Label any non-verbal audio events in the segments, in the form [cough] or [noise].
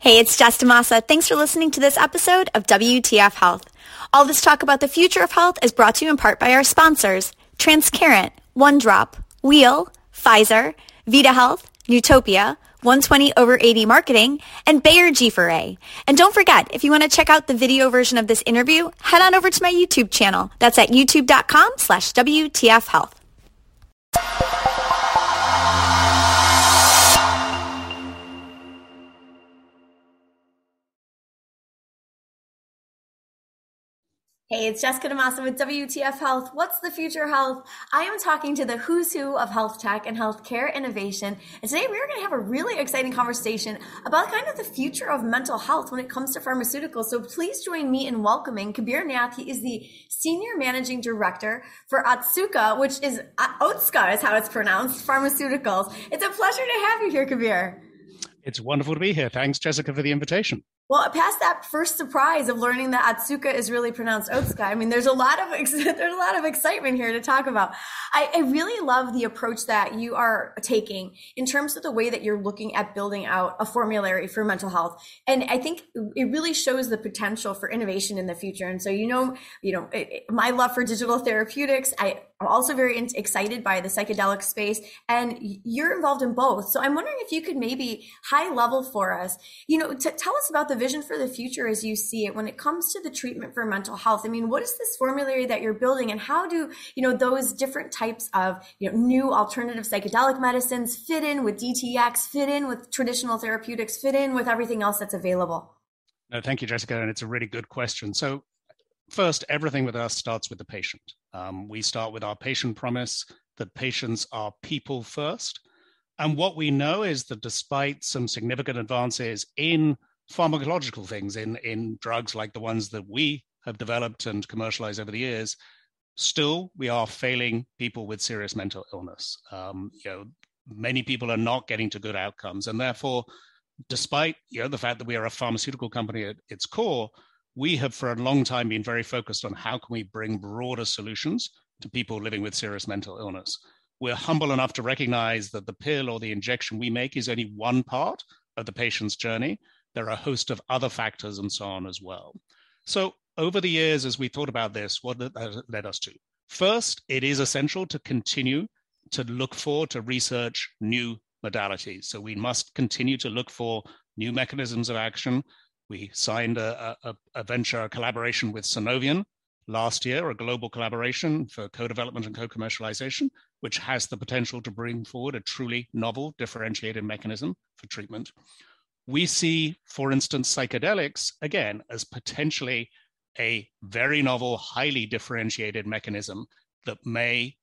Hey, it's Jess DaMassa. Thanks for listening to this episode of WTF Health. All this talk about the future of health is brought to you in part by our sponsors, Transcarent, OneDrop, Wheel, Pfizer, Vida Health, Newtopia, 120 over 80 marketing, and Bayer G4A. And don't forget, if you want to check out the video version of this interview, head on over to my YouTube channel. That's at youtube.com slash WTF Health. Hey, it's Jessica DaMassa with WTF Health. What's the future health? I am talking to the who's who of health tech and healthcare innovation. And today we are going to have a really exciting conversation about kind of the future of mental health when it comes to pharmaceuticals. So please join me in welcoming Kabir Nath. He is the Senior Managing Director for Otsuka, which is uh, Otsuka is how it's pronounced, pharmaceuticals. It's a pleasure to have you here, Kabir. It's wonderful to be here. Thanks, Jessica, for the invitation. Well, past that first surprise of learning that Atsuka is really pronounced Otsuka, I mean, there's a lot of [laughs] there's a lot of excitement here to talk about. I, I, really love the approach that you are taking in terms of the way that you're looking at building out a formulary for mental health, and I think it really shows the potential for innovation in the future. And so, you know, you know, it, my love for digital therapeutics, I I'm also very in- excited by the psychedelic space, and you're involved in both. So I'm wondering if you could maybe high level for us, you know, t- tell us about the vision for the future as you see it when it comes to the treatment for mental health. I mean, what is this formulary that you're building, and how do you know those different types of you know new alternative psychedelic medicines fit in with DTX, fit in with traditional therapeutics, fit in with everything else that's available? No, thank you, Jessica, and it's a really good question. So first, everything with us starts with the patient. Um, we start with our patient promise that patients are people first. And what we know is that despite some significant advances in pharmacological things, in, in drugs like the ones that we have developed and commercialized over the years, still we are failing people with serious mental illness. Um, you know, many people are not getting to good outcomes, and therefore, despite you know the fact that we are a pharmaceutical company at its core, we have for a long time been very focused on how can we bring broader solutions to people living with serious mental illness. We're humble enough to recognize that the pill or the injection we make is only one part of the patient's journey. There are a host of other factors and so on as well. So, over the years, as we thought about this, what that led us to? First, it is essential to continue to look for, to research new modalities. So, we must continue to look for new mechanisms of action we signed a, a, a venture collaboration with Sunovion last year, a global collaboration for co-development and co-commercialization, which has the potential to bring forward a truly novel, differentiated mechanism for treatment. We see, for instance, psychedelics again as potentially a very novel, highly differentiated mechanism that may,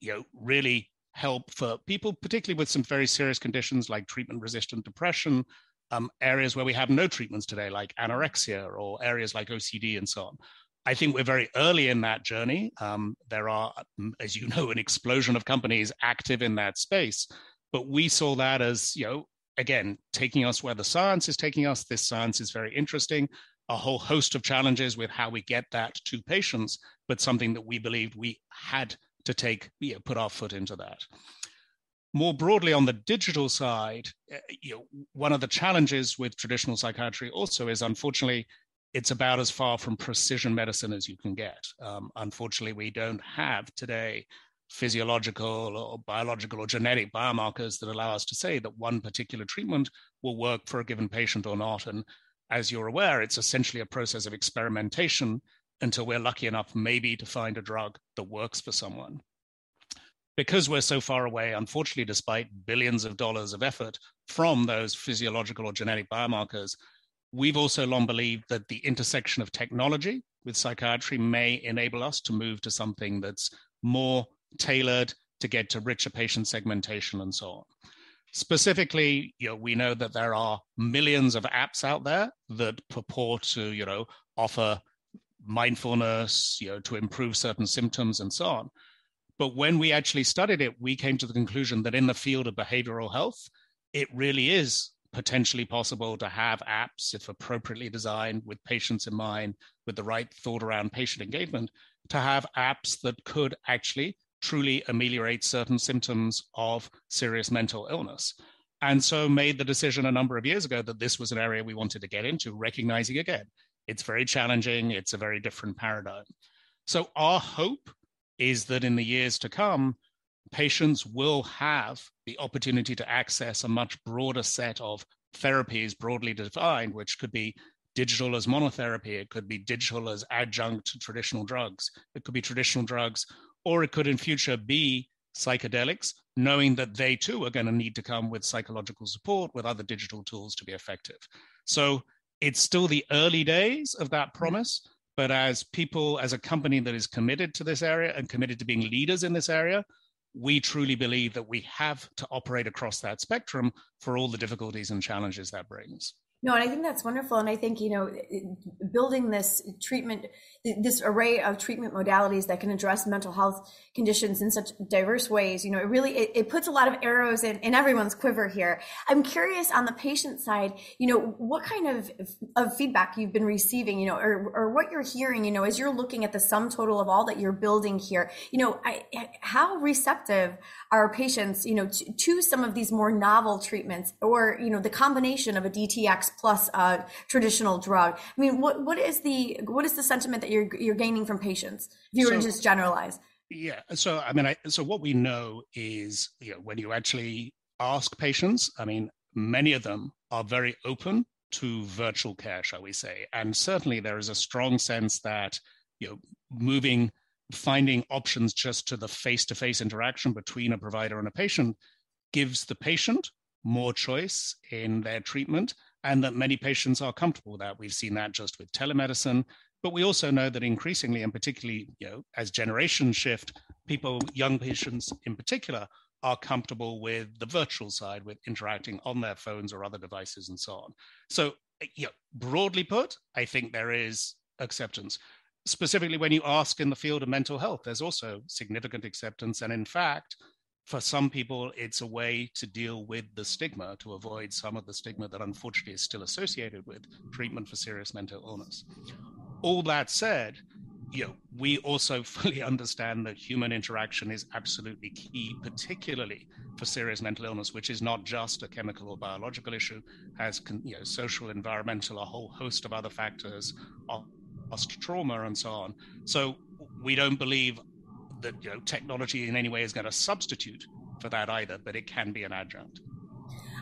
you know, really help for people, particularly with some very serious conditions like treatment-resistant depression, um, areas where we have no treatments today, like anorexia or areas like OCD and so on. I think we're very early in that journey. Um, there are, um, as you [laughs] know, an explosion of companies active in that space. But we saw that as, you know, again, taking us where the science is taking us. This science is very interesting. A whole host of challenges with how we get that to patients, but something that we believed we had to take, you know, put our foot into that more broadly on the digital side, eh, you know, one of the challenges with traditional psychiatry also is unfortunately it's about as far from precision medicine as you can get. Um, unfortunately, we don't have today physiological or biological or genetic biomarkers that allow us to say that one particular treatment will work for a given patient or not. And as you're aware, it's essentially a process of experimentation until we're lucky enough maybe to find a drug that works for someone because we're so far away, unfortunately, despite billions of dollars of effort from those physiological or genetic biomarkers, we've also long believed that the intersection of technology with psychiatry may enable us to move to something that's more tailored to get to richer patient segmentation and so on. Specifically, you know, we know that there are millions of apps out there that purport to, you know, offer mindfulness, you know, to improve certain symptoms and so on. But when we actually studied it, we came to the conclusion that in the field of behavioral health, it really is potentially possible to have apps, if appropriately designed with patients in mind, with the right thought around patient engagement, to have apps that could actually truly ameliorate certain symptoms of serious mental illness. and so made the decision a number of years ago that this was an area we wanted to get into, recognizing again, it's very challenging, it's a very different paradigm. So, our hope is that in the years to come, patients will have the opportunity to access a much broader set of therapies broadly defined, which could be digital as monotherapy, it could be digital as adjunct to traditional drugs, it could be traditional drugs, or it could in future be psychedelics, knowing that they too are going to need to come with psychological support with other digital tools to be effective. So it's still the early days of that mm-hmm. promise. But as people, as a company that is committed to this area and committed to being leaders in this area, we truly believe that we have to operate across that spectrum for all the difficulties and challenges that brings. No, and I think that's wonderful. And I think, you know, building this treatment, this array of treatment modalities that can address mental health conditions in such diverse ways, you know, it really, it, it puts a lot of arrows in, in everyone's quiver here. I'm curious on the patient side, you know, what kind of, of feedback you've been receiving, you know, or, or what you're hearing, you know, as you're looking at the sum total of all that you're building here, you know, I, how receptive are patients, you know, to, to some of these more novel treatments or, you know, the combination of a DTX plus a traditional drug. I mean, what what is the what is the sentiment that you're you're gaining from patients? If you were to just generalize. Yeah. So I mean, I, so what we know is, you know, when you actually ask patients, I mean, many of them are very open to virtual care, shall we say, and certainly there is a strong sense that you know moving finding options just to the face-to-face interaction between a provider and a patient gives the patient more choice in their treatment and that many patients are comfortable with that. We've seen that just with telemedicine, but we also know that increasingly, and particularly you know, as generations shift, people, young patients in particular, are comfortable with the virtual side, with interacting on their phones or other devices and so on. So, you know, broadly put, I think there is acceptance. Specifically, when you ask in the field of mental health, there's also significant acceptance. And in fact, for some people, it's a way to deal with the stigma, to avoid some of the stigma that unfortunately is still associated with treatment for serious mental illness. All that said, you know, we also [laughs] fully understand that human interaction is absolutely key, particularly for serious mental illness, which is not just a chemical or biological issue, has you know, social, environmental, a whole host of other factors, past trauma, and so on. So we don't believe that you know technology in any way is going to substitute for that either, but it can be an adjunct.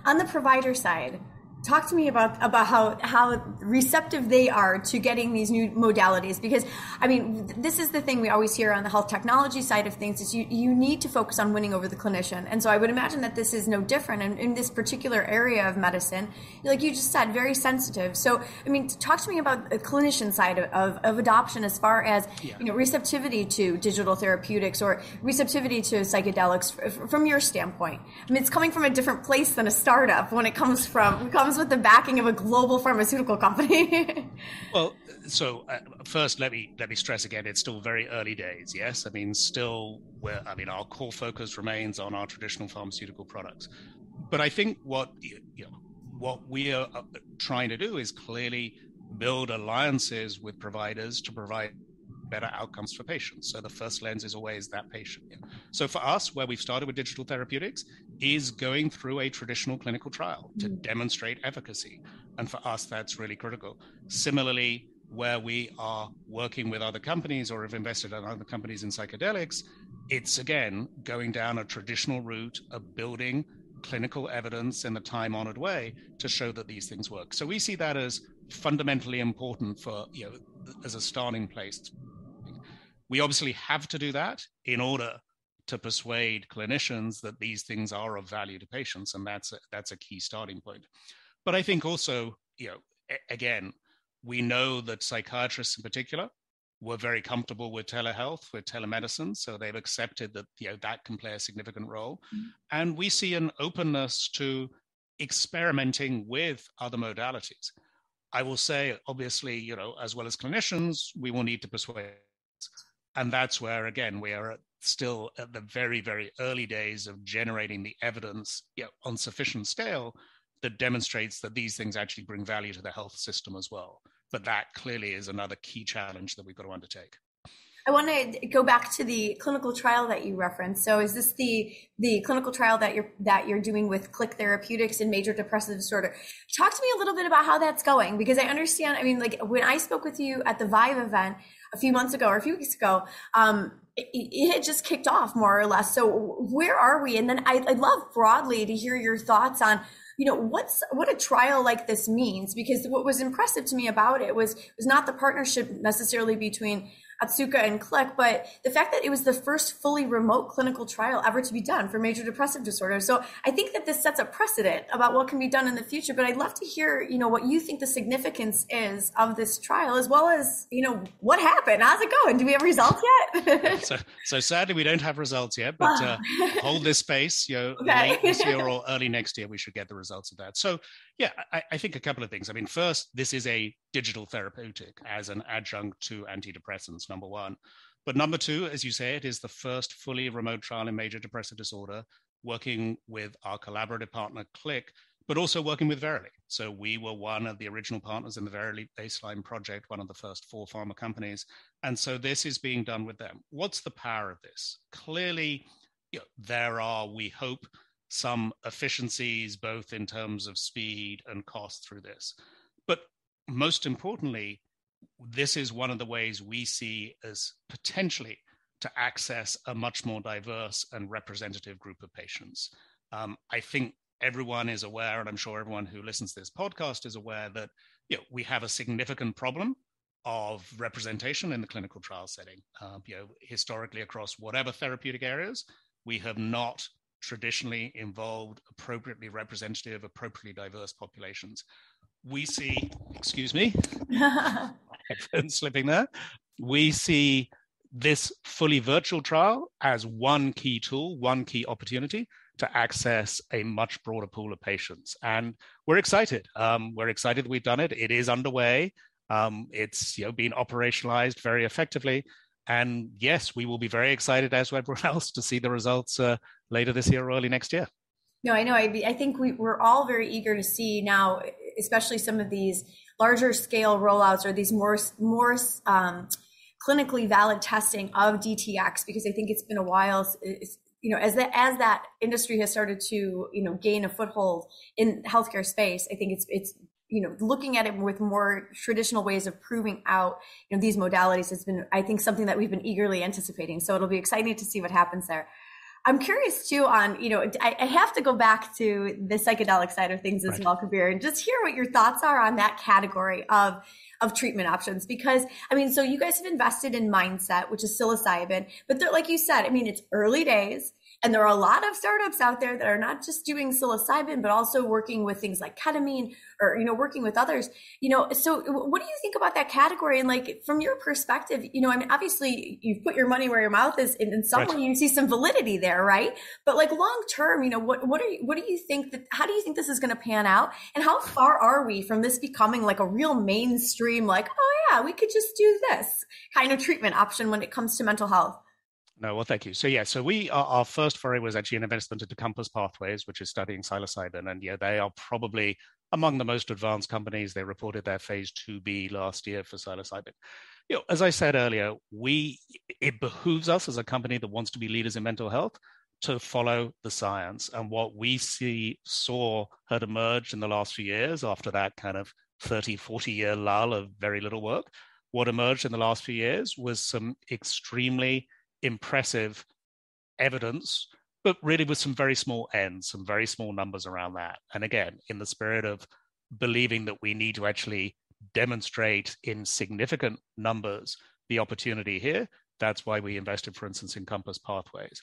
On the provider side, talk to me about about how how receptive they are to getting these new modalities because i mean this is the thing we always hear on the health technology side of things is you you need to focus on winning over the clinician. And so i would imagine that this is no different. In, in this particular area of medicine like you just said very sensitive. So i mean talk to me about the clinician side of, of, of adoption as far as yeah. you know receptivity to digital therapeutics or receptivity to psychedelics from your standpoint. I mean it's coming from a different place than a startup when it comes from it comes comes with the backing of a global pharmaceutical company. [laughs] well, so uh, first, let me let me stress again: it's still very early days. Yes, I mean, still, where I mean, our core focus remains on our traditional pharmaceutical products. But I think what you know, what we are uh, trying to do is clearly build alliances with providers to provide better outcomes for patients. So the first lens is always that patient. So for us, where we've started with digital therapeutics, is going through a traditional clinical trial to mm. demonstrate efficacy. And for us, that's really critical. Similarly, where we are working with other companies or have invested in other companies in psychedelics, it's again going down a traditional route of building clinical evidence in the time honored way to show that these things work. So we see that as fundamentally important for, you know, as a starting place. We obviously have to do that in order to persuade clinicians that these things are of value to patients, and that's a, that's a key starting point. But I think also, you know, a- again, we know that psychiatrists in particular were very comfortable with telehealth, with telemedicine, so they've accepted that you know that can play a significant role, mm-hmm. and we see an openness to experimenting with other modalities. I will say, obviously, you know, as well as clinicians, we will need to persuade and that's where again we are still at the very very early days of generating the evidence you know, on sufficient scale that demonstrates that these things actually bring value to the health system as well but that clearly is another key challenge that we've got to undertake I want to go back to the clinical trial that you referenced. So, is this the the clinical trial that you're that you're doing with Click Therapeutics in major depressive disorder? Talk to me a little bit about how that's going because I understand. I mean, like when I spoke with you at the Vive event a few months ago or a few weeks ago, um, it, it, had just kicked off more or less. So, where are we? And then I, I'd love broadly to hear your thoughts on you know what's what a trial like this means because what was impressive to me about it was was not the partnership necessarily between Otsuka and Click, but the fact that it was the first fully remote clinical trial ever to be done for major depressive disorder. So I think that this sets a precedent about what can be done in the future. But I'd love to hear, you know, what you think the significance is of this trial, as well as, you know, what happened. How's it going? Do we have results yet? [laughs] so, so sadly, we don't have results yet, but uh, [laughs] hold this space. You know, okay. late this year or early next year, we should get the results of that. So yeah, I, I, think a couple of things. I mean, first, this is a digital therapeutic as an adjunct to antidepressants, number one. But number two, as you say, it is the first fully remote trial in major depressive disorder, working with our collaborative partner, Click, but also working with Verily. So we were one of the original partners in the Verily baseline project, one of the first four pharma companies. And so this is being done with them. What's the power of this? Clearly, you know, there are, we hope, some efficiencies, both in terms of speed and cost through this. But most importantly, this is one of the ways we see as potentially to access a much more diverse and representative group of patients. Um, I think everyone is aware, and I'm sure everyone who listens to this podcast is aware that you know, we have a significant problem of representation in the clinical trial setting. Uh, you know, historically, across whatever therapeutic areas, we have not traditionally involved appropriately representative, appropriately diverse populations. We see, excuse me, headphone [laughs] [laughs] slipping there. We see this fully virtual trial as one key tool, one key opportunity to access a much broader pool of patients. And we're excited. Um, we're excited we've done it. It is underway. Um, it's you know been operationalized very effectively. And yes, we will be very excited, as everyone [laughs] else, to see the results uh, later this year or early next year. No, I know. I, I think we, we're all very eager to see now, especially some of these larger scale rollouts or these more more um, clinically valid testing of DTX, because I think it's been a while. you know, as that as that industry has started to you know gain a foothold in healthcare space, I think it's it's you know looking at it with more traditional ways of proving out you know these modalities has been i think something that we've been eagerly anticipating so it'll be exciting to see what happens there i'm curious too on you know i, I have to go back to the psychedelic side of things as right. well kabir and just hear what your thoughts are on that category of of treatment options because I mean, so you guys have invested in Mindset, which is psilocybin, but like you said, I mean, it's early days. And there are a lot of startups out there that are not just doing psilocybin, but also working with things like ketamine or, you know, working with others, you know, so what do you think about that category? And like, from your perspective, you know, I mean, obviously you've put your money where your mouth is and in some right. way you see some validity there, right? But like long term, you know, what, what are you, what do you think that, how do you think this is going to pan out? And how far are we from this becoming like a real mainstream, like, oh yeah, we could just do this kind of treatment option when it comes to mental health? No, well, thank you. So yeah, so we our, our, first foray was actually an investment into Compass Pathways, which is studying psilocybin, and yeah, they are probably among the most advanced companies. They reported their phase two B last year for psilocybin. You know, as I said earlier, we it behooves us as a company that wants to be leaders in mental health to follow the science, and what we see saw had emerged in the last few years after that kind of 30, 40 year lull of very little work. What emerged in the last few years was some extremely impressive evidence, but really with some very small ends, some very small numbers around that. And again, in the spirit of believing that we need to actually demonstrate in significant numbers the opportunity here, that's why we invested, for instance, in Compass Pathways.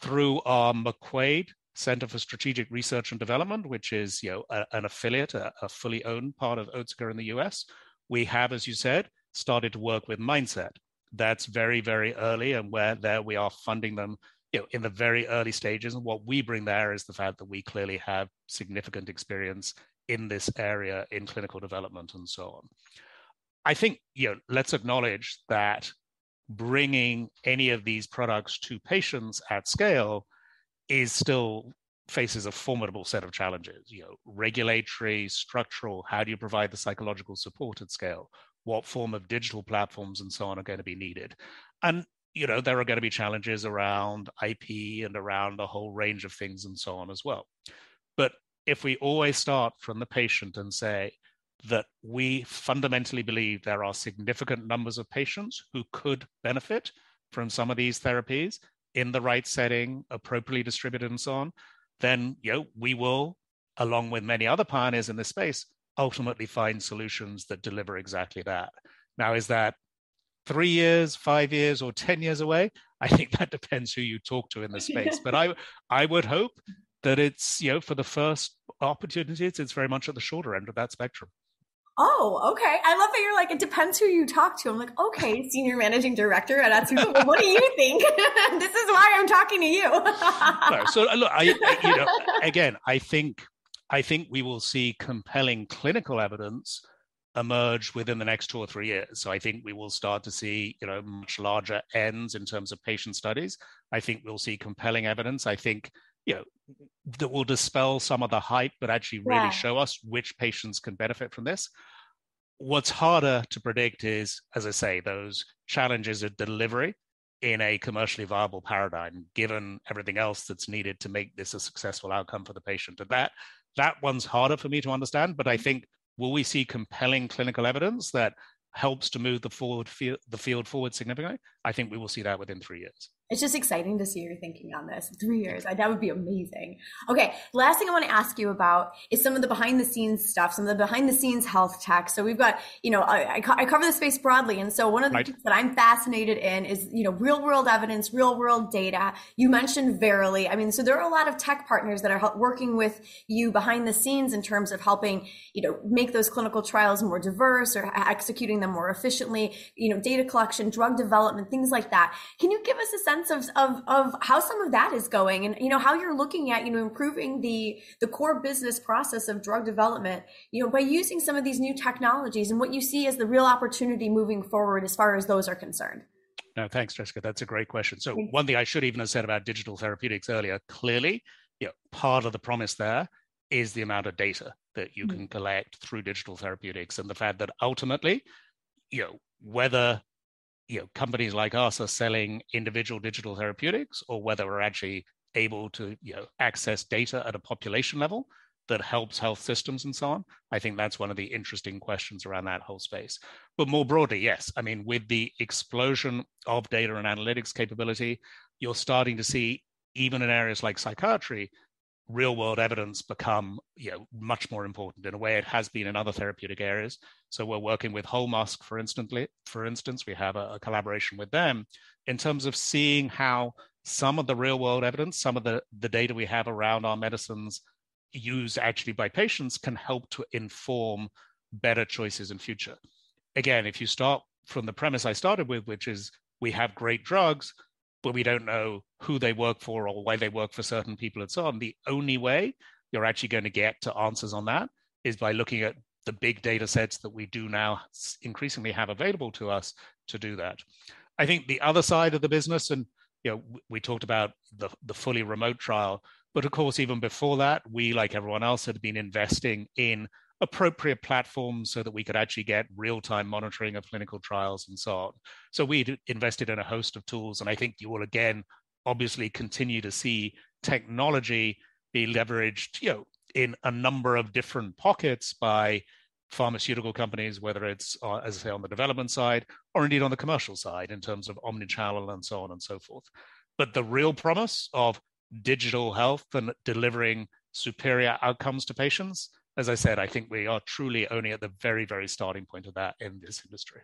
Through our McQuade Center for Strategic Research and Development, which is you know, a, an affiliate, a, a fully owned part of Otsuka in the US, we have, as you said, started to work with Mindset, that's very, very early and where there we are funding them you know, in the very early stages. And what we bring there is the fact that we clearly have significant experience in this area in clinical development and so on. I think, you know, let's acknowledge that bringing any of these products to patients at scale is still faces a formidable set of challenges you know regulatory structural how do you provide the psychological support at scale what form of digital platforms and so on are going to be needed. And you know, there are going to be challenges around IP and around a whole range of things and so on as well. But if we always start from the patient and say that we fundamentally believe there are significant numbers of patients who could benefit from some of these therapies in the right setting, appropriately distributed, and so on, then you know, we will, along with many other pioneers in this space, ultimately find solutions that deliver exactly that. Now, is that three years, five years, or 10 years away? I think that depends who you talk to in the space. but I, I would hope that it's, you know, for the first opportunities, it's very much at the shorter end of that spectrum. Oh, okay. I love that you're like, it depends who you talk to. I'm like, okay, senior managing director at. Well, what do you think? [laughs] this is why I'm talking to you. no, so look, I, you know, again, I think, I think we will see compelling clinical evidence emerge within the next two or three years. So I think we will start to see, you know, much larger ends in terms of patient studies. I think we'll see compelling evidence. I think, you know, that will dispel some of the hype, but actually really yeah. show us which patients can benefit from this. What's harder to predict is, as I say, those challenges of delivery in a commercially viable paradigm, given everything else that's needed to make this a successful outcome for the patient. And that that one's harder for me to understand, but I mm-hmm. think will we see compelling clinical evidence that helps to move the forward field, the field forward significantly? I think we will see that within three years it's just exciting to see your thinking on this. Three years, that would be amazing. Okay, last thing I want to ask you about is some of the behind the scenes stuff, some of the behind the scenes health tech. So we've got, you know, I, I cover the space broadly, and so one of the right. things that I'm fascinated in is, you know, real world evidence, real world data. You mentioned Verily. I mean, so there are a lot of tech partners that are working with you behind the scenes in terms of helping, you know, make those clinical trials more diverse or executing them more efficiently. You know, data collection, drug development, things like that. Can you give us a sense? of, of, of how some of that is going and, you know, how you're looking at, you know, improving the, the core business process of drug development, you know, by using some of these new technologies and what you see as the real opportunity moving forward as far as those are concerned. No, thanks, Jessica. That's a great question. So one thing I should even have said about digital therapeutics earlier, clearly, you know, part of the promise there is the amount of data that you mm-hmm. can collect through digital therapeutics and the fact that ultimately, you know, whether you know companies like us are selling individual digital therapeutics or whether we're actually able to you know access data at a population level that helps health systems and so on i think that's one of the interesting questions around that whole space. But more broadly yes i mean with the explosion of data and analytics capability you're starting to see even in areas like psychiatry real world evidence become you know much more important in a way it has been in other therapeutic areas. So we're working with Holmusk for instance for instance we have a, a, collaboration with them in terms of seeing how some of the real world evidence some of the the data we have around our medicines used actually by patients can help to inform better choices in future. Again if you start from the premise i started with which is we have great drugs but we don't know who they work for or why they work for certain people and so on. The only way you're actually going to get to answers on that is by looking at the big data sets that we do now increasingly have available to us to do that. I think the other side of the business, and you know, we talked about the, the fully remote trial, but of course, even before that, we, like everyone else, had been investing in appropriate platforms so that we could actually get real-time monitoring of clinical trials and so on. So we invested in a host of tools, and I think you will again obviously continue to see technology be leveraged, you know, in a number of different pockets by pharmaceutical companies, whether it's, uh, as I say, on the development side or indeed on the commercial side in terms of omnichannel and so on and so forth. But the real promise of digital health and delivering superior outcomes to patients as I said, I think we are truly only at the very, very starting point of that in this industry.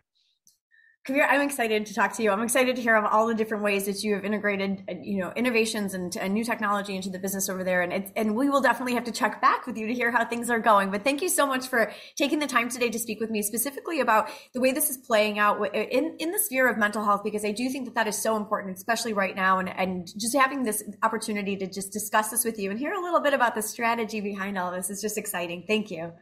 I'm excited to talk to you. I'm excited to hear of all the different ways that you have integrated, you know, innovations and, and new technology into the business over there. And and we will definitely have to check back with you to hear how things are going. But thank you so much for taking the time today to speak with me specifically about the way this is playing out in, in the sphere of mental health, because I do think that that is so important, especially right now. And, and just having this opportunity to just discuss this with you and hear a little bit about the strategy behind all this is just exciting. Thank you.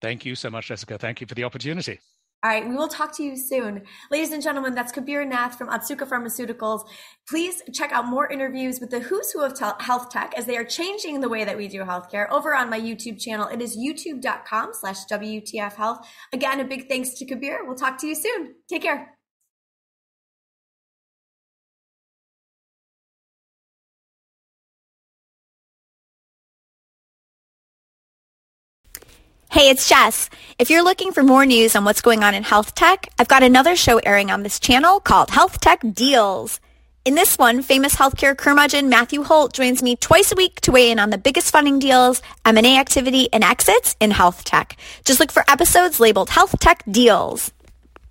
Thank you so much, Jessica. Thank you for the opportunity. All right, we will talk to you soon. Ladies and gentlemen, that's Kabir Nath from Atsuka Pharmaceuticals. Please check out more interviews with the who's who of health tech as they are changing the way that we do healthcare over on my YouTube channel. It is youtube.com slash WTF Health. Again, a big thanks to Kabir. We'll talk to you soon. Take care. Hey, it's Jess. If you're looking for more news on what's going on in health tech, I've got another show airing on this channel called Health Tech Deals. In this one, famous healthcare curmudgeon Matthew Holt joins me twice a week to weigh in on the biggest funding deals, M&A activity, and exits in health tech. Just look for episodes labeled Health Tech Deals.